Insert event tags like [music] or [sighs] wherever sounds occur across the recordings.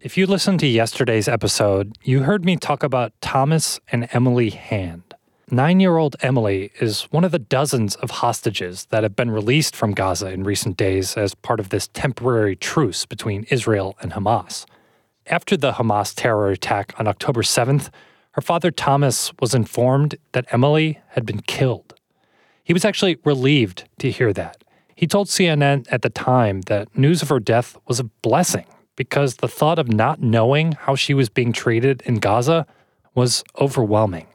If you listened to yesterday's episode, you heard me talk about Thomas and Emily Hand. Nine year old Emily is one of the dozens of hostages that have been released from Gaza in recent days as part of this temporary truce between Israel and Hamas. After the Hamas terror attack on October 7th, her father Thomas was informed that Emily had been killed. He was actually relieved to hear that. He told CNN at the time that news of her death was a blessing because the thought of not knowing how she was being treated in Gaza was overwhelming.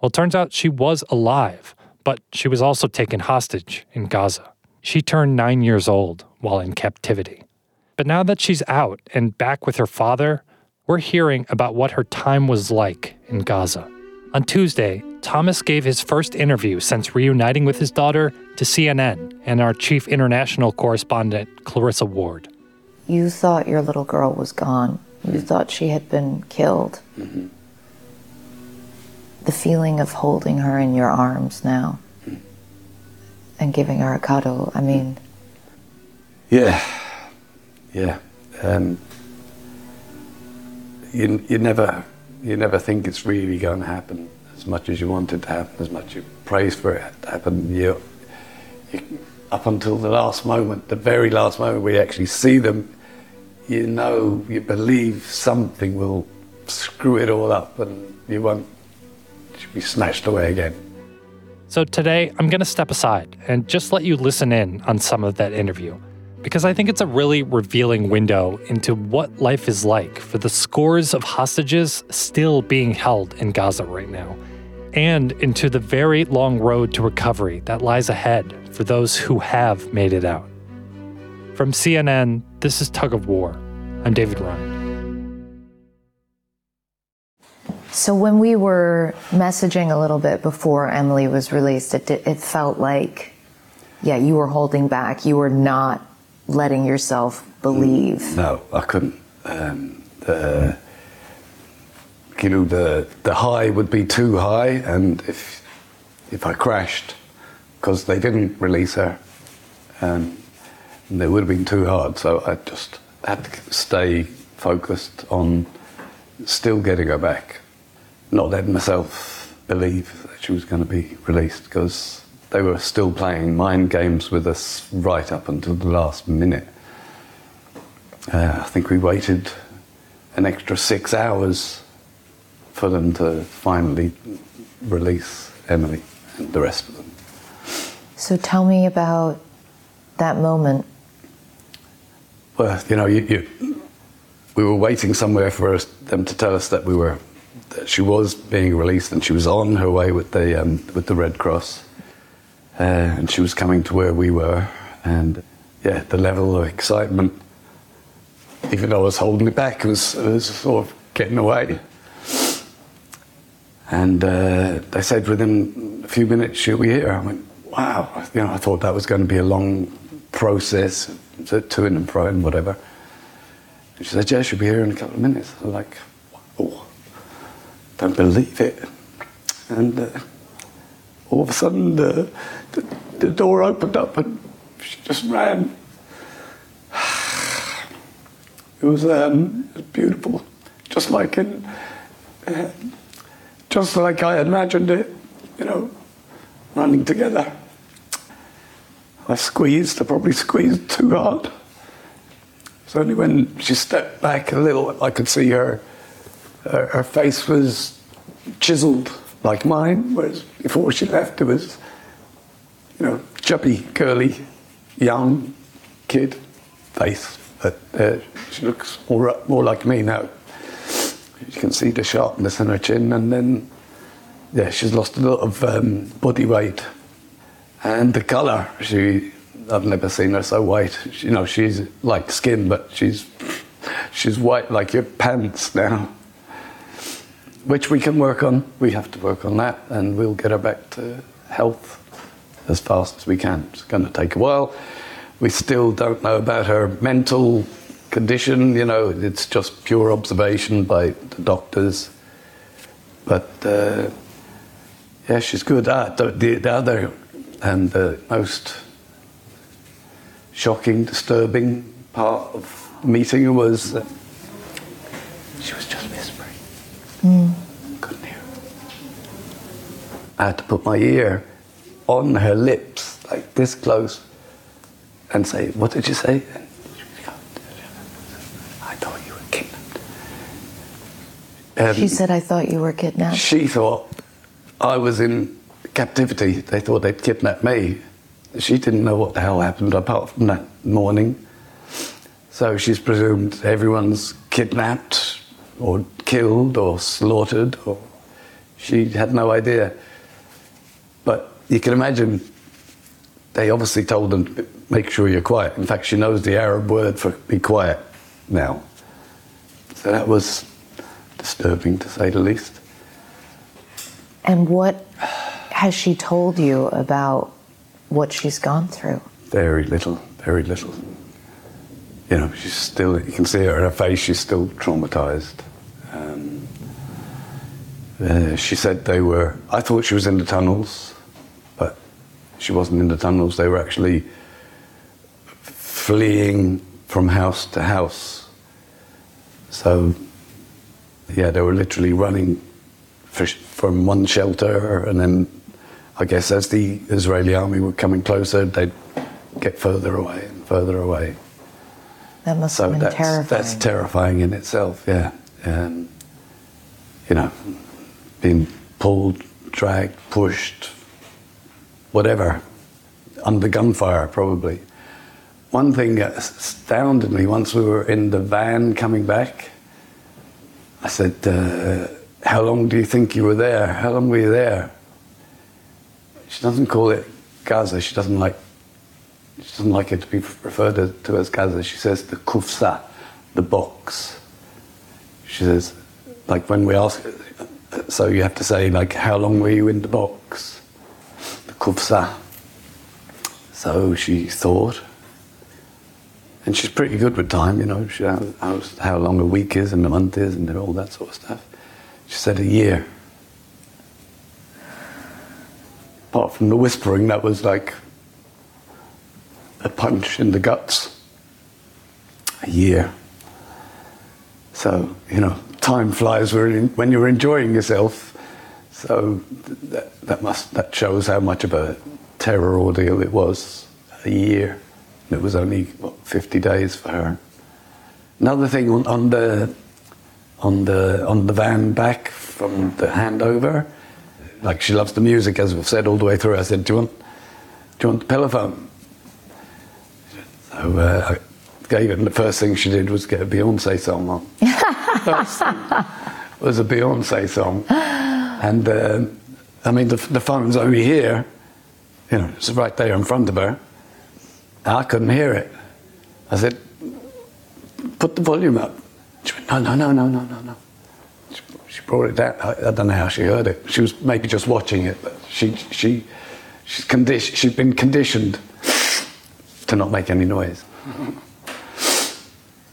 Well, it turns out she was alive, but she was also taken hostage in Gaza. She turned nine years old while in captivity. But now that she's out and back with her father, we're hearing about what her time was like in Gaza. On Tuesday, Thomas gave his first interview since reuniting with his daughter to CNN and our chief international correspondent, Clarissa Ward you thought your little girl was gone. You thought she had been killed. Mm-hmm. The feeling of holding her in your arms now and giving her a cuddle, I mean. Yeah, yeah. Um, you, you never you never think it's really going to happen as much as you want it to happen, as much as you praise for it to happen. You, you, up until the last moment, the very last moment we actually see them, you know, you believe something will screw it all up and you won't be snatched away again. So today, I'm going to step aside and just let you listen in on some of that interview because I think it's a really revealing window into what life is like for the scores of hostages still being held in Gaza right now, and into the very long road to recovery that lies ahead for those who have made it out. From CNN, this is Tug of War. I'm David Rind. So when we were messaging a little bit before Emily was released, it, it felt like, yeah, you were holding back. You were not letting yourself believe. No, I couldn't. Um, the, you know, the the high would be too high, and if if I crashed, because they didn't release her, um, it would have been too hard. So I just had to stay focused on still getting her back, not letting myself believe that she was going to be released because they were still playing mind games with us right up until the last minute. Uh, I think we waited an extra six hours for them to finally release Emily and the rest of them. So tell me about that moment well, you know, you, you, we were waiting somewhere for them to tell us that we were that she was being released and she was on her way with the um, with the Red Cross, uh, and she was coming to where we were, and yeah, the level of excitement, even though I was holding it back, was, was sort of getting away. And uh, they said within a few minutes she'll be here. I went, wow, you know, I thought that was going to be a long process to and fro and whatever. And she said, yeah, she'll be here in a couple of minutes. I'm like, oh, don't believe it. And uh, all of a sudden, the, the, the, door opened up and she just ran. [sighs] It was, um, it was beautiful, just like in, uh, just like I imagined it, you know, running together. I squeezed, I probably squeezed too hard. It's only when she stepped back a little I could see her, her, her face was chiseled like mine, whereas before she left it was, you know, chubby, curly, young kid face. But uh, she looks more, more like me now. You can see the sharpness in her chin, and then, yeah, she's lost a lot of um, body weight and the color. She, I've never seen her so white. You know, she's like skin, but she's she's white like your pants now. Which we can work on. We have to work on that, and we'll get her back to health as fast as we can. It's going to take a while. We still don't know about her mental condition. You know, it's just pure observation by the doctors. But uh, yeah, she's good. Ah, the, the other and the most shocking, disturbing part of the meeting was that She was just whispering. Couldn't hear. I had to put my ear on her lips, like this close, and say, What did you say? And I thought you were kidnapped. Um, She said, I thought you were kidnapped. she thought I was in captivity. They thought they'd kidnapped me. She didn't know what the hell happened apart from that morning. So she's presumed everyone's kidnapped or killed or slaughtered, or she had no idea. But you can imagine they obviously told them, make sure you're quiet. In fact, she knows the Arab word for be quiet now. So that was disturbing to say the least. And what has she told you about what she's gone through? Very little, very little. You know, she's still, you can see her, her face, she's still traumatized. Um, uh, she said they were, I thought she was in the tunnels, but she wasn't in the tunnels. They were actually fleeing from house to house. So, yeah, they were literally running from one shelter, and then I guess as the Israeli army were coming closer, they'd get further away and further away. That must So have been that's, terrifying. that's terrifying in itself, yeah. Um, you know, being pulled, dragged, pushed, whatever, under gunfire probably. One thing that astounded me once we were in the van coming back, I said, uh, How long do you think you were there? How long were you there? She doesn't call it Gaza. She doesn't like she doesn't like it to be referred to, to as Gaza. She says the kufsa, the box. She says, like when we ask, so you have to say like, how long were you in the box? The kufsa. So she thought, and she's pretty good with time, you know. She knows how long a week is and a month is and all that sort of stuff. She said a year. Apart from the whispering, that was like a punch in the guts. A year. So, you know, time flies when you're enjoying yourself. So that, that, must, that shows how much of a terror ordeal it was. A year. It was only, what, 50 days for her. Another thing on, on the on the on the van back from the handover, like she loves the music, as we've said all the way through. I said, "Do you want, do you want the telephone?" So uh, I gave it, and the first thing she did was get a Beyonce song on. [laughs] Was a Beyonce song, and uh, I mean the, the phone's over here, you know, it's right there in front of her. I couldn't hear it. I said, "Put the volume up." She went, "No, no, no, no, no, no, no." She, brought it down. I, I don't know how she heard it. She was maybe just watching it, but she she she's conditioned. She's been conditioned to not make any noise.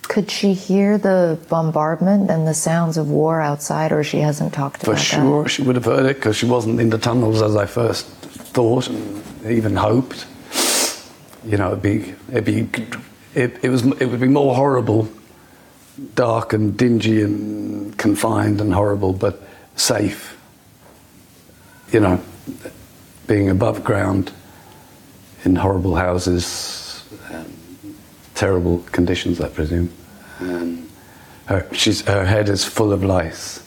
Could she hear the bombardment and the sounds of war outside, or she hasn't talked about it? For sure, she would have heard it because she wasn't in the tunnels as I first thought and even hoped. You know, it'd be, it'd be, it, it was, it would be more horrible, dark and dingy and confined and horrible, but safe. You know, being above ground in horrible houses, um, terrible conditions, I presume. Um, her, she's, her head is full of lice,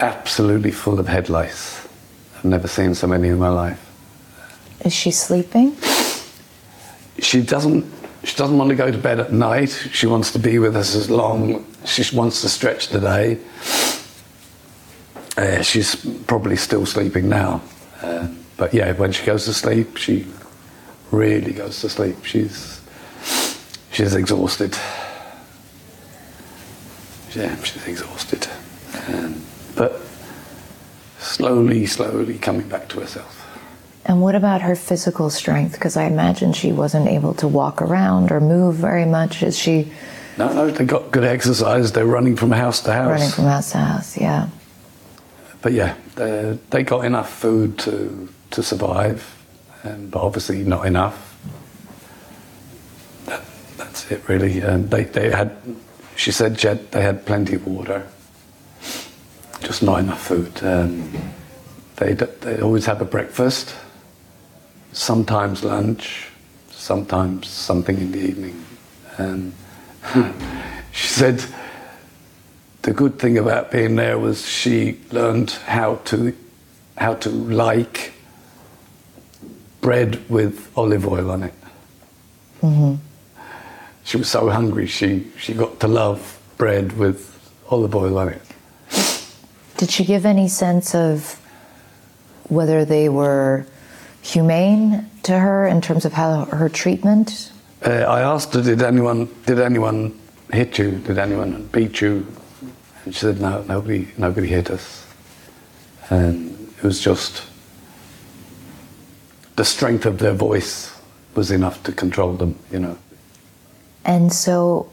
absolutely full of head lice. I've never seen so many in my life. Is she sleeping? She doesn't. She doesn't want to go to bed at night. She wants to be with us as long. She wants to stretch the day. Uh, she's probably still sleeping now, uh, but yeah, when she goes to sleep, she really goes to sleep. She's she's exhausted. Yeah, she's exhausted, um, but slowly, slowly coming back to herself. And what about her physical strength? Because I imagine she wasn't able to walk around or move very much. Is she No, no, they got good exercise. They're running from house to house. running from house to house? Yeah. But yeah, they, they got enough food to to survive, um, but obviously not enough. That, that's it, really. Um, they they had she said she had, they had plenty of water, just not enough food. Um, they'd, they'd always have a breakfast, sometimes lunch, sometimes something in the evening. And [laughs] she said the good thing about being there was she learned how to how to like bread with olive oil on it. Mm-hmm. She was so hungry she, she got to love bread with olive oil on it. Did she give any sense of whether they were humane to her in terms of how her treatment? Uh, I asked her, did anyone, did anyone hit you? Did anyone beat you? And she said, no, nobody, nobody hit us. And it was just the strength of their voice was enough to control them, you know. And so,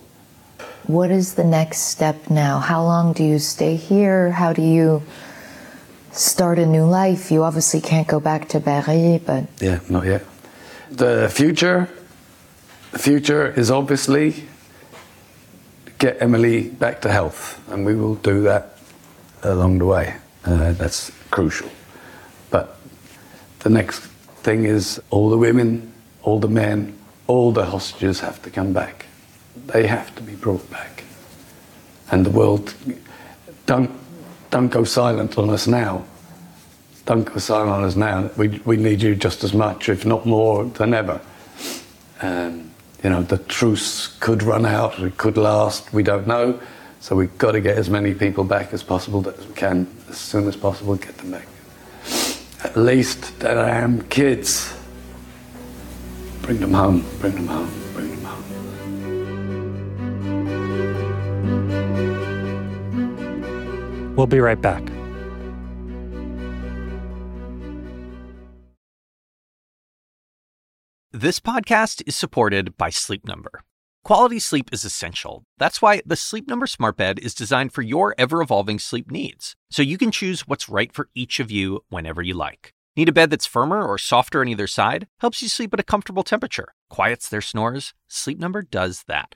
what is the next step now? How long do you stay here? How do you start a new life? You obviously can't go back to Be'eri, but Yeah, not yet. The future, the future is obviously get Emily back to health, and we will do that along the way. Uh, that's crucial. But the next thing is all the women, all the men, all the hostages have to come back. They have to be brought back. And the world, don't, don't go silent on us now. Don't go silent on us now. We, we need you just as much, if not more, than ever. Um, you know, the truce could run out, it could last, we don't know. So we've got to get as many people back as possible as we can, as soon as possible, get them back. At least that I am kids. Bring them home, bring them home, bring them home. We'll be right back. This podcast is supported by Sleep Number. Quality sleep is essential. That's why the Sleep Number Smart Bed is designed for your ever evolving sleep needs, so you can choose what's right for each of you whenever you like. Need a bed that's firmer or softer on either side? Helps you sleep at a comfortable temperature, quiets their snores? Sleep Number does that.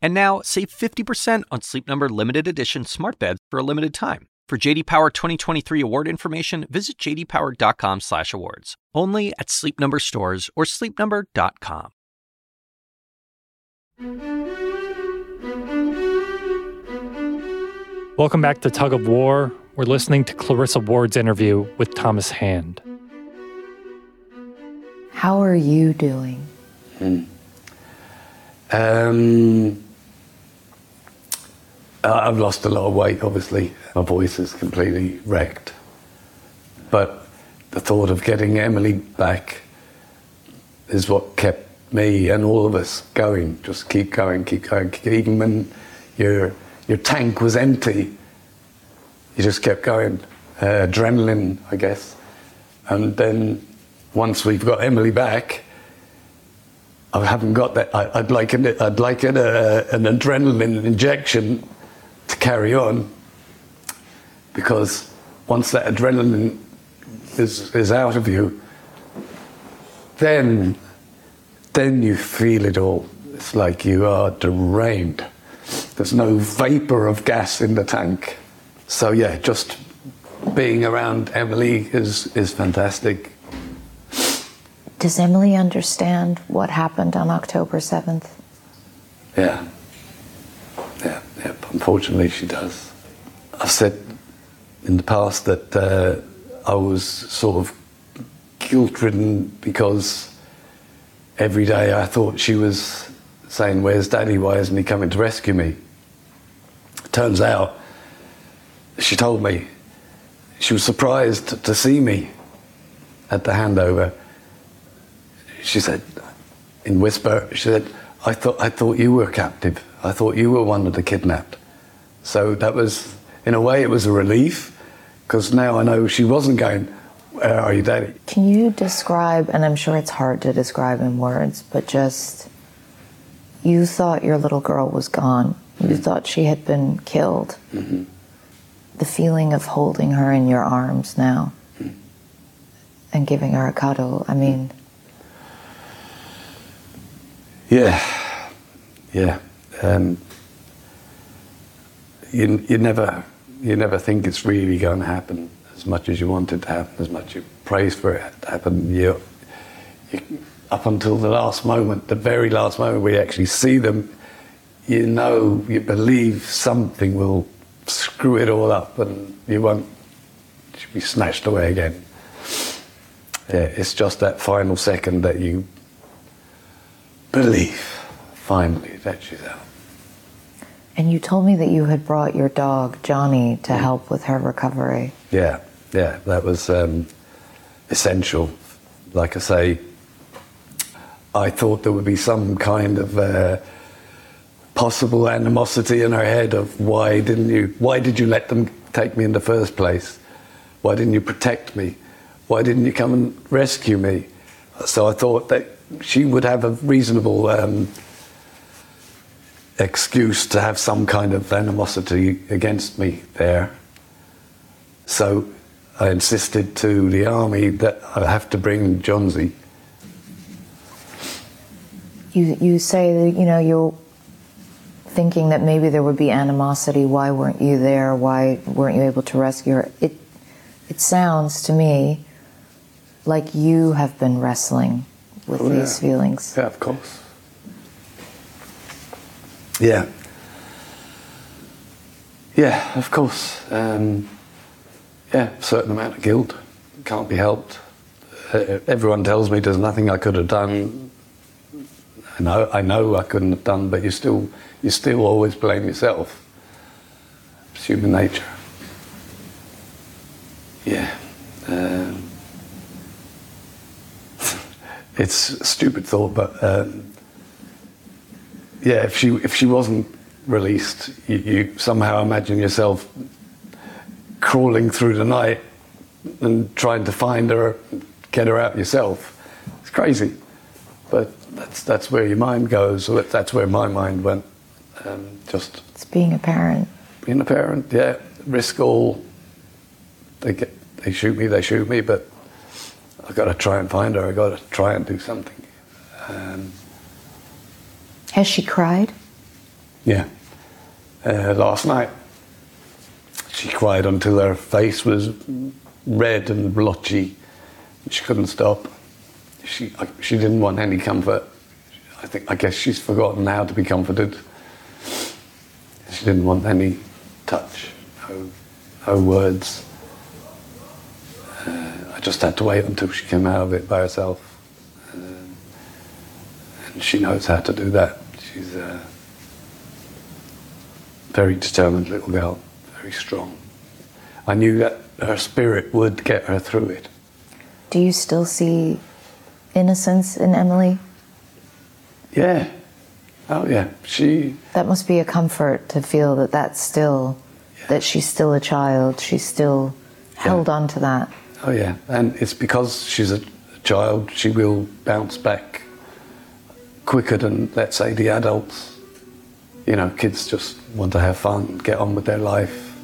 And now, save 50% on Sleep Number limited edition smart beds for a limited time. For JD Power 2023 award information, visit jdpower.com/awards. Only at Sleep Number stores or sleepnumber.com. Welcome back to Tug of War. We're listening to Clarissa Ward's interview with Thomas Hand. how are you doing? Um, I- I've lost a lot of weight, obviously. My voice is completely wrecked. But the thought of getting Emily back is what kept me and all of us going. Just keep going, keep going. Even when your, your tank was empty, you just kept going. Uh, adrenaline, I guess. And then once we've got Emily back, I haven't got that. I, I'd like an, I'd like an, uh, an adrenaline injection carry on because once that adrenaline is, is out of you, then then you feel it all. It's like you are drained. There's no vapor of gas in the tank. So yeah, just being around Emily is is fantastic. Does Emily understand what happened on October 7th? Yeah. Unfortunately, she does. I've said in the past that uh, I was sort of guilt ridden because every day I thought she was saying, Where's daddy? Why isn't he coming to rescue me? Turns out, she told me she was surprised to see me at the handover. She said, in whisper, she said, I thought, I thought you were captive. I thought you were one of the kidnapped. So that was, in a way, it was a relief because now I know she wasn't going, Where are you, Daddy? Can you describe, and I'm sure it's hard to describe in words, but just you thought your little girl was gone. You mm-hmm. thought she had been killed. Mm-hmm. The feeling of holding her in your arms now mm. and giving her a cuddle. I mean, Yeah, yeah. Um, you, you never you never think it's really going to happen as much as you want it to happen, as much you praise for it to happen. You, you, up until the last moment, the very last moment we actually see them, you know, you believe something will screw it all up and you won't be snatched away again. Yeah, it's just that final second that you believe finally that she's out. And you told me that you had brought your dog, Johnny, to help with her recovery. Yeah, yeah, that was um, essential. Like I say, I thought there would be some kind of uh, possible animosity in her head of why didn't you? Why did you let them take me in the first place? Why didn't you protect me? Why didn't you come and rescue me? So I thought that she would have a reasonable um, excuse to have some kind of animosity against me there. So I insisted to the army that I have to bring Johnsy. You you say that you know you're thinking that maybe there would be animosity. Why weren't you there? Why weren't you able to rescue her? It it sounds to me like you have been wrestling with Oh, these yeah. feelings. Yeah, of course. Yeah. Yeah, of course. Um, yeah, certain amount of guilt can't be helped. Uh, everyone tells me there's nothing I could have done. I know, I know I couldn't have done, but you still, you still always blame yourself. It's human nature. Yeah. Um, [laughs] it's a stupid thought, but um, yeah, if she if she wasn't released, you, you somehow imagine yourself crawling through the night and trying to find her, get her out yourself. It's crazy, but that's that's where your mind goes. So that's where my mind went. Um, just It's being a parent. being a parent, yeah, risk all. They get, they shoot me, they shoot me, but I've got to try and find her. I've got to try and do something. Um, Has she cried? yeah. Uh, last night, she cried until her face was red and blotchy. She couldn't stop. She she didn't want any comfort. I think I guess she's forgotten how to be comforted. She didn't want any touch, no, no words. Uh, I just had to wait until she came out of it by herself. And she knows how to do that. She's a very determined little girl, very strong. I knew that her spirit would get her through it. Do you still see innocence in Emily? Yeah. Oh, yeah. She, That must be a comfort to feel that that's still, that she's still a child. She's still held on to that. oh, yeah. And it's because she's a child, she will bounce back quicker than, let's say, the adults. You know, kids just want to have fun, get on with their life,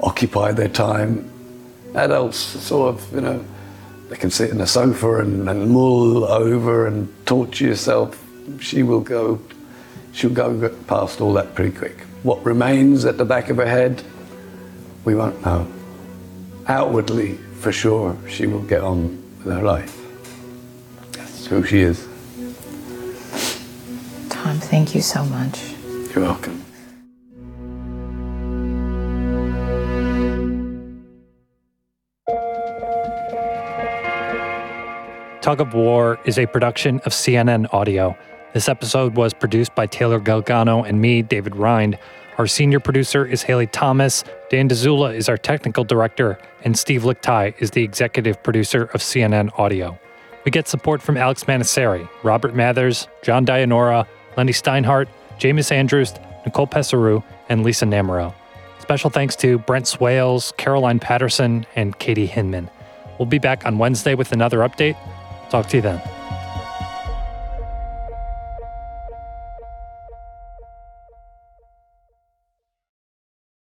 occupy their time. Adults sort of, you know, they can sit in a sofa and, and mull over and torture yourself. She will go, she'll go past all that pretty quick. What remains at the back of her head, we won't know. Outwardly, for sure, she will get on with her life. That's who she is. Tom, thank you so much. You're welcome. Tug of War is a production of CNN Audio. This episode was produced by Taylor Galgano and me, David Rind. Our senior producer is Haley Thomas. Dan Dzula is our technical director, and Steve Lickteig is the executive producer of CNN Audio. We get support from Alex Manasseri, Robert Mathers, John Dianora, Leni Steinhardt, Jamus Andrest, Nichole Pesaru, and Lisa Namerow. Special thanks to Brent Swails, Caroline Patterson, and Katie Hinman. We'll be back on Wednesday with another update. Talk to you then.